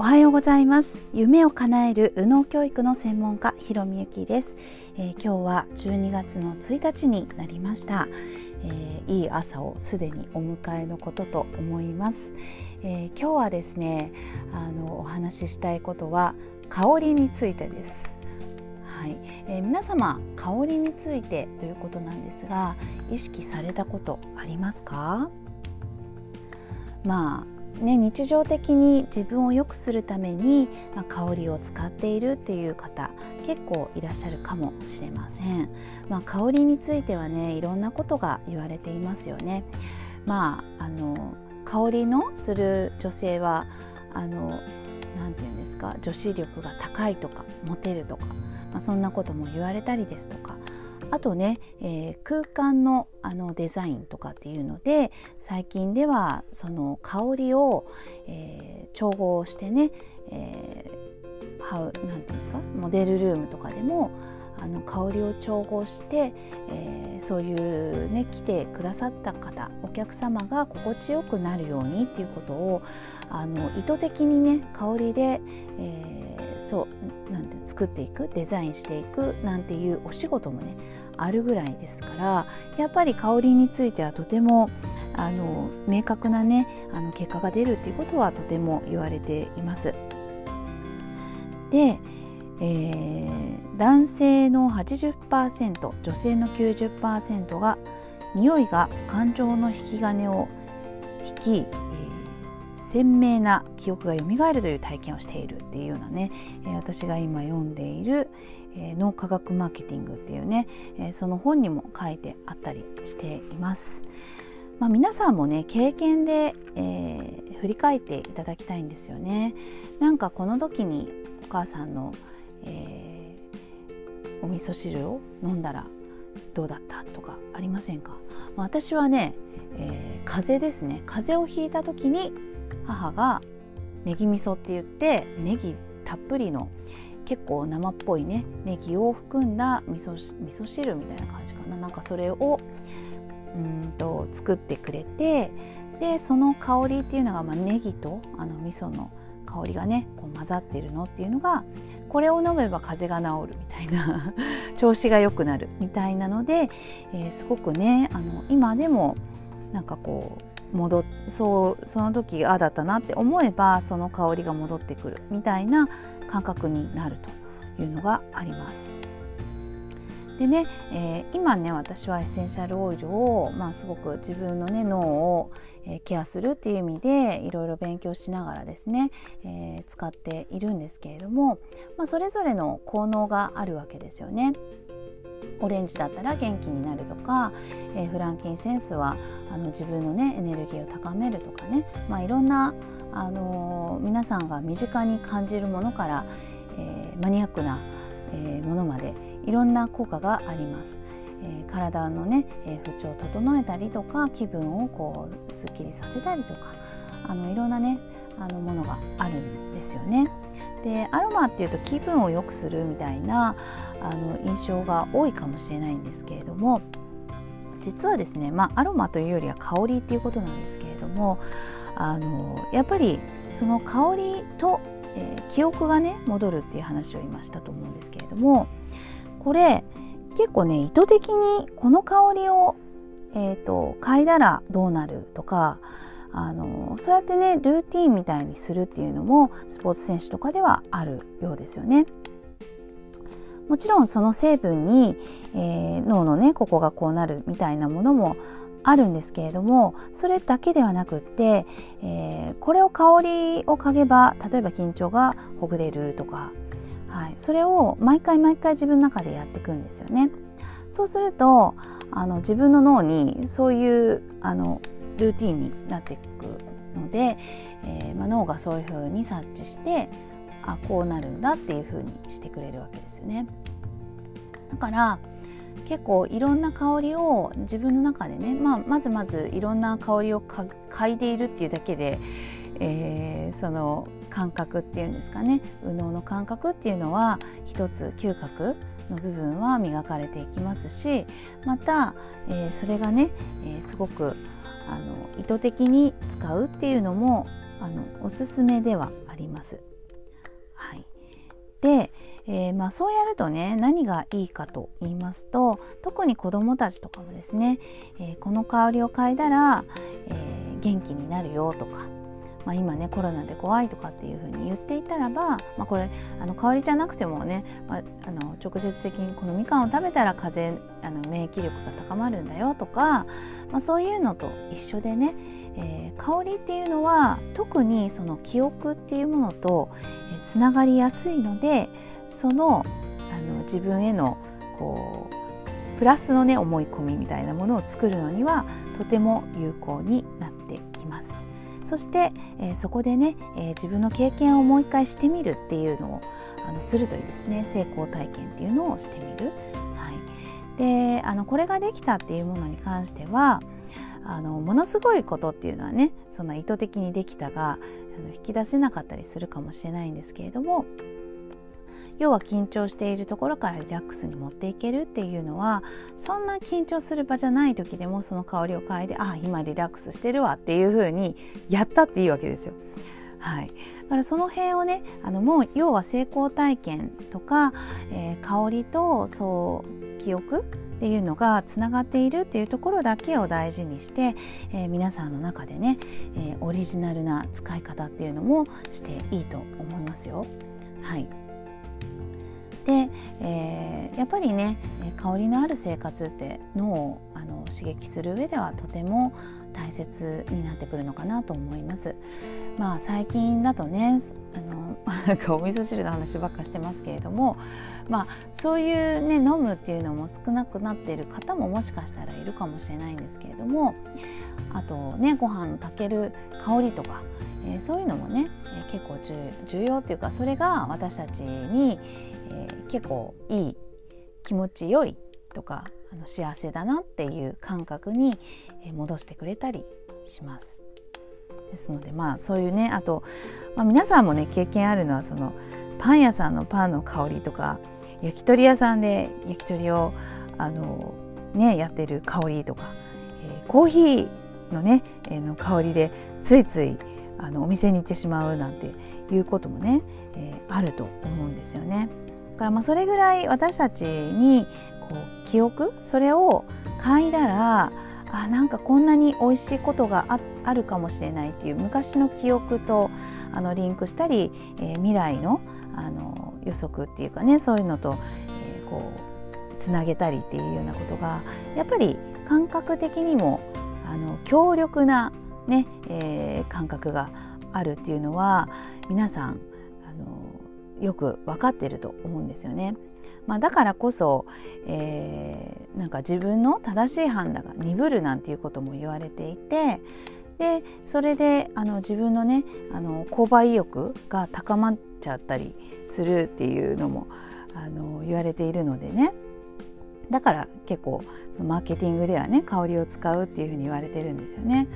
おはようございます。夢を叶える右脳教育の専門家ひろみゆきです、えー、今日は12月の1日になりました、えー、いい朝をすでにお迎えのことと思います、えー、今日はですねあのお話ししたいことは香りについてです。はい、えー、皆様香りについてということなんですが意識されたことありますか？まあね、日常的に自分を良くするために、まあ、香りを使っているっていう方結構いらっしゃるかもしれません、まあ、香りについてはねいろんなことが言われていますよね。まああの香りのする女性はあの何て言うんですか女子力が高いとかモテるとか、まあ、そんなことも言われたりですとかあとね、えー、空間のあのデザインとかっていうので最近ではその香りを、えー、調合してね、えー、ハウなんていうんですか？モデルルームとかでもあの香りを調合して、えー、そういうね来てくださった方お客様が心地よくなるようにっていうことをあの意図的にね香りで、えー、そうなんて作っていくデザインしていくなんていうお仕事もねあるぐらいですからやっぱり香りについてはとてもあの明確なねあの結果が出るっていうことはとても言われています。でえー、男性の80%女性の90%が匂いが感情の引き金を引き、えー、鮮明な記憶が蘇るという体験をしているっていうようなね、えー、私が今読んでいる、えー、脳科学マーケティングっていうね、えー、その本にも書いてあったりしています。まあ、皆さんもね経験で、えー、振り返っていただきたいんですよね。なんかこの時にお母さんのえー、お味噌汁を飲んだらどうだったとかありませんか、まあ、私はね、えー、風邪ですね。風邪をひいた時に母がネギ味噌って言ってネギたっぷりの結構生っぽいねネギを含んだ味噌味噌汁みたいな感じかな。なんかそれをうんと作ってくれてでその香りっていうのが、まあ、ネギとあの味噌の香りがねこう混ざってるのっていうのがこれを飲めば風邪が治るみたいな 調子が良くなるみたいなので、えー、すごくねあの今でもなんかこう戻そうその時ああだったなって思えばその香りが戻ってくるみたいな感覚になるというのがあります。でね、えー、今ね私はエッセンシャルオイルを、まあ、すごく自分のね脳を、ケアするっていう意味でいろいろ勉強しながらですね、えー、使っているんですけれども、まあ、それぞれの効能があるわけですよね。オレンジだったら元気になるとか、え、フランキンセンスはあの自分のねエネルギーを高めるとかね、まあ、いろんな、あの、皆さんが身近に感じるものから、え、マニアックな、え、ものまでいろんな効果があります。え、体のね、え、不調を整えたりとか気分をこうすっきりさせたりとかあのいろんなねあのものがあるんですよね。でアロマっていうと気分を良くするみたいなあの印象が多いかもしれないんですけれども実はですね、まあ、アロマというよりは香りっていうことなんですけれどもあのやっぱりその香りと、えー、記憶がね戻るっていう話を今したと思うんですけれどもこれ結構ね意図的にこの香りを、えーと、嗅いだらどうなるとかあのそうやってねルーティンみたいにするっていうのもスポーツ選手とかではあるようですよね。もちろんその成分に、えー、脳のねここがこうなるみたいなものもあるんですけれどもそれだけではなくって、えー、これを香りを嗅げば例えば緊張がほぐれるとかはい、それを毎回毎回自分の中でやっていくんですよね。そうするとあの自分の脳にそういうあのルーティンになっていくので、えー、まあ、脳がそういうふうに察知してあこうなるんだっていうふうにしてくれるわけですよね。だから結構いろんな香りを自分の中でね、まあ、まずまずいろんな香りを嗅いでいるっていうだけで、えー、その感覚っていうんですかね右脳の感覚っていうのは一つ嗅覚の部分は磨かれていきますしまた、えー、それがね、えー、すごくあの意図的に使うっていうのもあのおすすめではあります。はいで、えー、まあ、そうやるとね何がいいかと言いますと特に子どもたちとかもですね、えー、この香りを嗅いだら、えー、元気になるよとか、まあ、今ねコロナで怖いとかっていうふうに言っていたらば、まあ、これあの香りじゃなくてもね、まあ、あの直接的にこのみかんを食べたら風邪あの免疫力が高まるんだよとか、まあ、そういうのと一緒でねえー、香りっていうのは特にその記憶っていうものとつながりやすいのでそのあの自分へのこうプラスのね思い込みみたいなものを作るのにはとても有効になってきます。そして、えー、そこでね、えー、自分の経験をもう一回してみるっていうのをあのするといいですね成功体験っていうのをしてみる。はい、であのこれができたっていうものに関してはあのものすごいことっていうのはねそんな意図的にできたがあの引き出せなかったりするかもしれないんですけれども要は緊張しているところからリラックスに持っていけるっていうのはそんな緊張する場じゃない時でもその香りを嗅いでああ今リラックスしてるわっていうふうにやったっていいわけですよ。はい、だからその辺をねあのもう要は成功体験とか、えー、香りとそう記憶っていうのがつながっているっていうところだけを大事にして、えー、皆さんの中でね、えー、オリジナルな使い方っていうのもしていいと思いますよ。はいで、えー、やっぱりね香りのある生活って脳をあの刺激する上ではとても大切になってくるのかなと思います。まあ最近だとねあのなんかお味噌汁の話ばっかしてますけれども、まあそういうね飲むっていうのも少なくなっている方ももしかしたらいるかもしれないんですけれども、あとねご飯炊ける香りとか、えー、そういうのもね、え、結構重要っていうかそれが私たちに、えー、結構いい気持ちよいとかあの幸せだなっていう感覚に戻してくれたりします。ですのでまあそういうねあと、まあ、皆さんもね経験あるのはそのパン屋さんのパンの香りとか焼き鳥屋さんで焼き鳥をあの、ね、やってる香りとか、えー、コーヒーのね、えー、の香りでついついあのお店に行ってしまうなんていうこともね、えー、あると思うんですよね。だからまあそれぐらい私たちにこう記憶それを嗅いだらあなんかこんなに美味しいことがあるかもしれないっていう昔の記憶とあのリンクしたり、えー、未来のあの予測っていうかねそういうのと、えー、こうつなげたりっていうようなことがやっぱり感覚的にもあの強力なね、えー、感覚があるっていうのは皆さんあのよく分かってると思うんですよね。まあ、だからこそ、えー、なんか自分の正しい判断が鈍るなんていうことも言われていてでそれであの自分のねあの購買意欲が高まっちゃったりするっていうのもあの言われているのでねだから結構マーケティングではね香りを使うっていうふうに言われてるんですよね。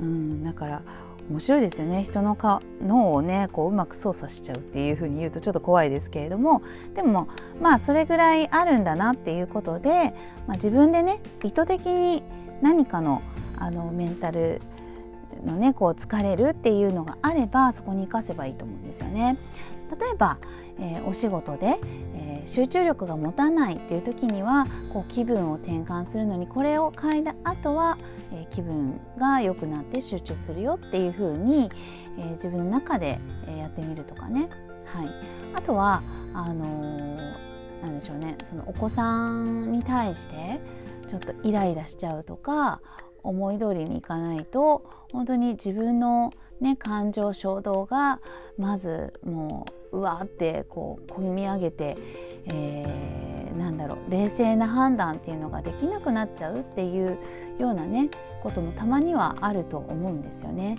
うん、だから面白いですよね人の脳をねこううまく操作しちゃうっていうふうに言うとちょっと怖いですけれどもでもまあそれぐらいあるんだなっていうことで、まあ、自分でね意図的に何かのあのメンタルのねこう疲れるっていうのがあればそこに生かせばいいと思うんですよね。例えば、えー、お仕事で、集中力が持たないっていう時にはこう気分を転換するのにこれを嗅いだ後は、えー、気分が良くなって集中するよっていう風に、え自分の中で、えやってみるとかね。はい、あとはあのなんでしょうねそのお子さんに対してちょっとイライラしちゃうとか思い通りにいかないと本当に自分の、ね、感情衝動がまずもううわってこう込み上げて、えー、なんだろう冷静な判断っていうのができなくなっちゃうっていうようなねこともたまにはあると思うんですよね。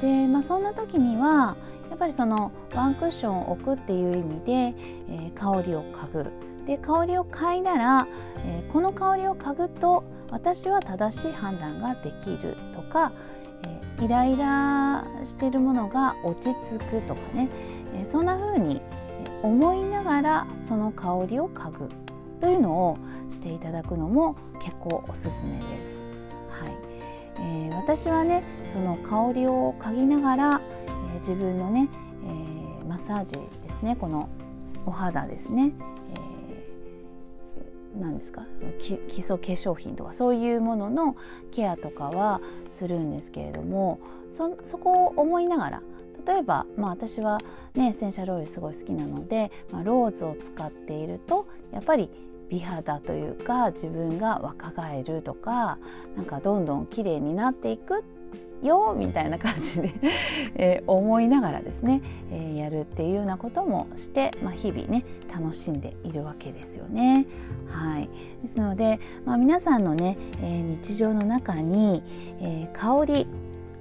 で、まあ、そんな時にはやっぱりそのワンクッションを置くっていう意味で、えー、香りを嗅ぐで香りを嗅いだら、えー、この香りを嗅ぐと私は正しい判断ができるとか、えー、イライラしてるものが落ち着くとかね、えー、そんな風に思いながらその香りを嗅ぐというのをしていただくのも結構おすすめです。はい。えー、私はねその香りを嗅ぎながら、えー、自分のね、えー、マッサージですね。このお肌ですね、えー、何ですか？基礎化粧品とかそういうもののケアとかはするんですけれどもそそこを思いながら例えば、まあ、私は、ね、エッセンシャルオイルすごい好きなので、まあ、ローズを使っているとやっぱり美肌というか自分が若返るとかなんかどんどん綺麗になっていくよみたいな感じで えー、思いながらですね、えー、やるっていうようなこともして、まあ、日々ね楽しんでいるわけですよね。はい、ですので、まあ、皆さんのね、えー、日常の中に、え香り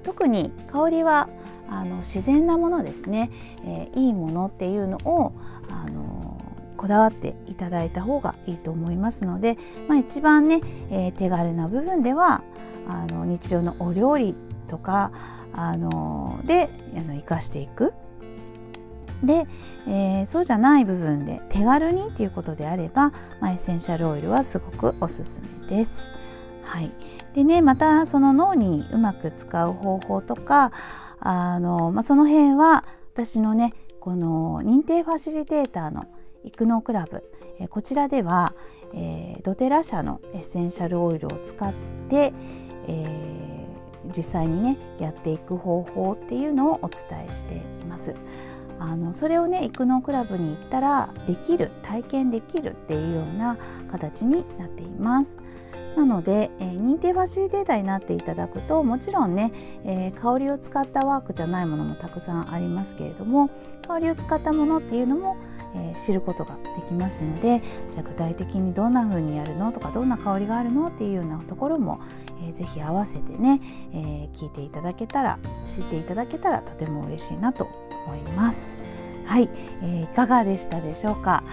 特に香りはあの自然なものですね、えいいものっていうのをあのこだわっていただいた方がいいと思いますので、まあ、一番ね、え手軽な部分ではあの日常のお料理とかあのであの生かしていく。で、えー、そうじゃない部分で手軽にっていうことであれば、まあ、エッセンシャルオイルはすごくおすすめです。はい、でねまたその脳にうまく使う方法とかあの、まあ、その辺は私のねこの認定ファシリテーターの育農クラブ、え、こちらでは、えー、ドテラ社のエッセンシャルオイルを使って、えー実際にねやっていく方法っていうのをお伝えしています。あのそれをね育農クラブに行ったらできる体験できるっていうような形になっています。なので、えー、認定ファシリテーターになっていただくともちろんね、えー、香りを使ったワークじゃないものもたくさんありますけれども香りを使ったものっていうのも、えー、知ることができますのでじゃあ具体的にどんな風にやるの？とかどんな香りがあるの？っていうようなところも、えー、ぜひ合わせてね、え聞いていただけたら知っていただけたらとても嬉しいなと思います。はい、えいかがでしたでしょうか？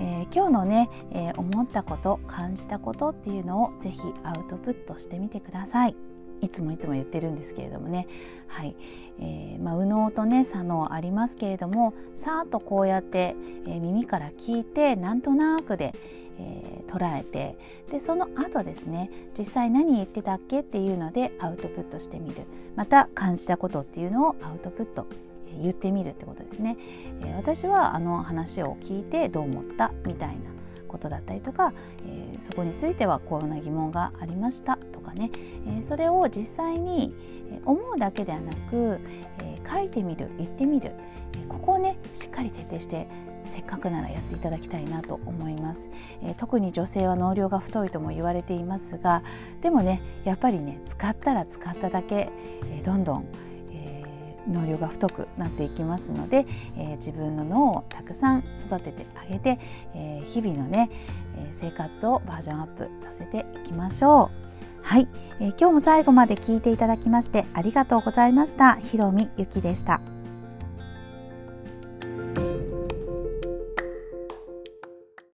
えー、今日のね、えー、思ったこと感じたことっていうのをぜひアウトプットしてみてください。いつもいつも言ってるんですけれどもね、はい。えーまあ、右脳とね左脳ありますけれどもさーっとこうやって、えー、耳から聞いてなんとなくで、えー、捉えてでその後ですね実際何言ってたっけっていうのでアウトプットしてみる。また感じたことっていうのをアウトプット言ってみるってことですね、え私はあの話を聞いてどう思ったみたいなことだったりとか、えー、そこについてはこんな疑問がありましたとかね、えー、それを実際に思うだけではなく、えー、書いてみる言ってみる、えここをねしっかり徹底してせっかくならやっていただきたいなと思います、え特に女性は脳量が太いとも言われていますがでもねやっぱりね使ったら使っただけ、えどんどん脳量が太くなっていきますので、えー、自分の脳をたくさん育ててあげて、えー、日々のね、え生活をバージョンアップさせていきましょう。はい、え、今日も最後まで聞いていただきましてありがとうございました。ひろみゆきでした。